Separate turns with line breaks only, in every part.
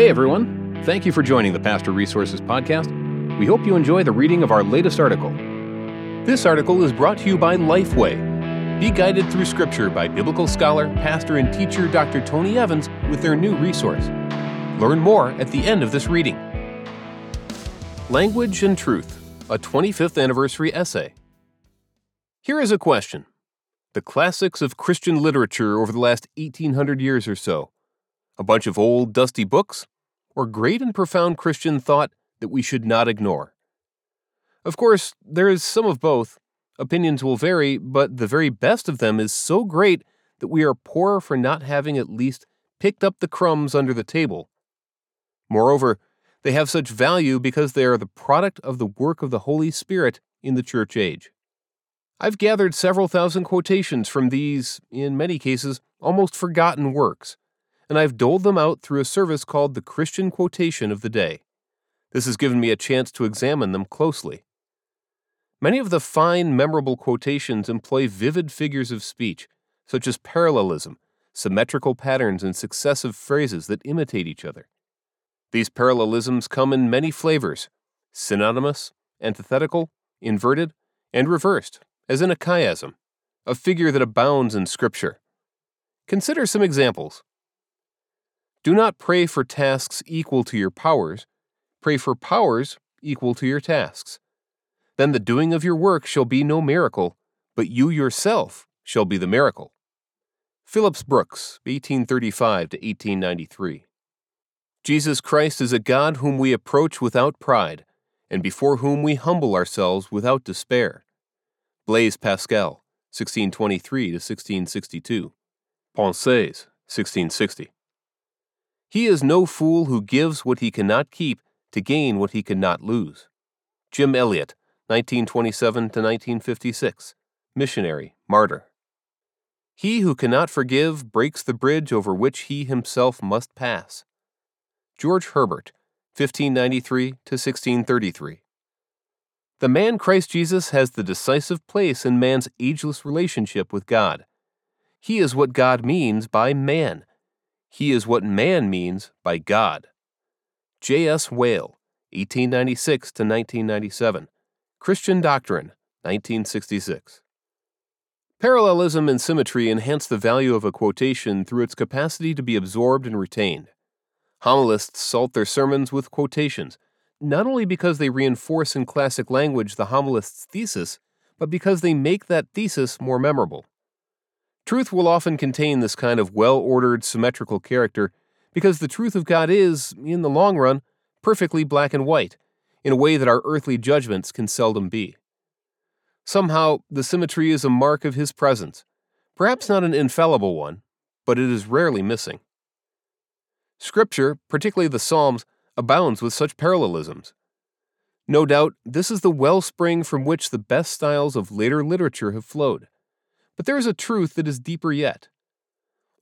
Hey everyone, thank you for joining the Pastor Resources Podcast. We hope you enjoy the reading of our latest article. This article is brought to you by Lifeway. Be guided through Scripture by biblical scholar, pastor, and teacher Dr. Tony Evans with their new resource. Learn more at the end of this reading. Language and Truth, a 25th anniversary essay. Here is a question The classics of Christian literature over the last 1800 years or so. A bunch of old, dusty books? Or great and profound Christian thought that we should not ignore? Of course, there is some of both. Opinions will vary, but the very best of them is so great that we are poorer for not having at least picked up the crumbs under the table. Moreover, they have such value because they are the product of the work of the Holy Spirit in the church age. I've gathered several thousand quotations from these, in many cases, almost forgotten works, and I've doled them out through a service called the Christian Quotation of the Day. This has given me a chance to examine them closely. Many of the fine, memorable quotations employ vivid figures of speech, such as parallelism, symmetrical patterns, and successive phrases that imitate each other. These parallelisms come in many flavors synonymous, antithetical, inverted, and reversed, as in a chiasm, a figure that abounds in Scripture. Consider some examples. Do not pray for tasks equal to your powers, pray for powers equal to your tasks. Then the doing of your work shall be no miracle, but you yourself shall be the miracle. Phillips Brooks, 1835 to 1893. Jesus Christ is a God whom we approach without pride, and before whom we humble ourselves without despair. Blaise Pascal, 1623 to 1662. Pensées, 1660. He is no fool who gives what he cannot keep to gain what he cannot lose. Jim Elliot, 1927 to 1956. Missionary, martyr. He who cannot forgive breaks the bridge over which he himself must pass. George Herbert, 1593 to 1633. The man Christ Jesus has the decisive place in man's ageless relationship with God. He is what God means by man. He is what man means by God. J.S. Whale, 1896 to 1997. Christian Doctrine, 1966. Parallelism and symmetry enhance the value of a quotation through its capacity to be absorbed and retained. Homilists salt their sermons with quotations, not only because they reinforce in classic language the homilist's thesis, but because they make that thesis more memorable. Truth will often contain this kind of well ordered, symmetrical character because the truth of God is, in the long run, perfectly black and white, in a way that our earthly judgments can seldom be. Somehow, the symmetry is a mark of His presence, perhaps not an infallible one, but it is rarely missing. Scripture, particularly the Psalms, abounds with such parallelisms. No doubt, this is the wellspring from which the best styles of later literature have flowed. But there is a truth that is deeper yet.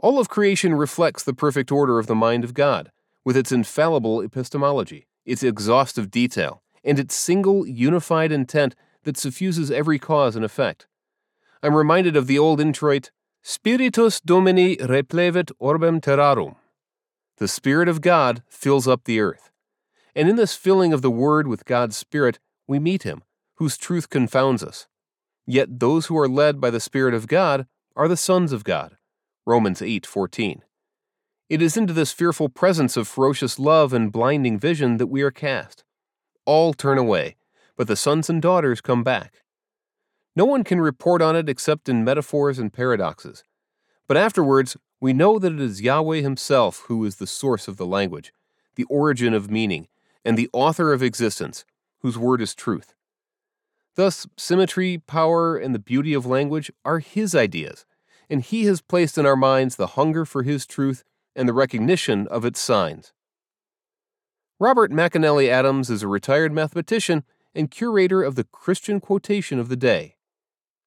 All of creation reflects the perfect order of the mind of God, with its infallible epistemology, its exhaustive detail, and its single, unified intent that suffuses every cause and effect. I'm reminded of the old introit, Spiritus Domini replevit orbem terrarum. The Spirit of God fills up the earth. And in this filling of the Word with God's Spirit, we meet Him, whose truth confounds us. Yet those who are led by the Spirit of God are the sons of God. Romans 8:14. It is into this fearful presence of ferocious love and blinding vision that we are cast. All turn away, but the sons and daughters come back. No one can report on it except in metaphors and paradoxes. But afterwards, we know that it is Yahweh Himself who is the source of the language, the origin of meaning, and the author of existence, whose word is truth. Thus, symmetry, power, and the beauty of language are His ideas, and He has placed in our minds the hunger for His truth and the recognition of its signs. Robert McAnally Adams is a retired mathematician and curator of the Christian Quotation of the Day.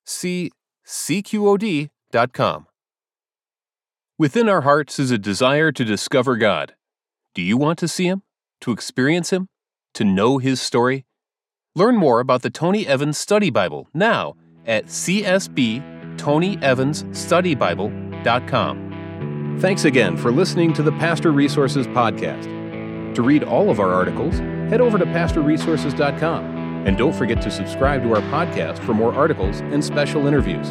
See cqod.com. Within our hearts is a desire to discover God. Do you want to see Him? To experience Him? To know His story? Learn more about the Tony Evans Study Bible now at csbtonyevansstudybible.com. Thanks again for listening to the Pastor Resources Podcast. To read all of our articles, head over to pastorresources.com. And don't forget to subscribe to our podcast for more articles and special interviews.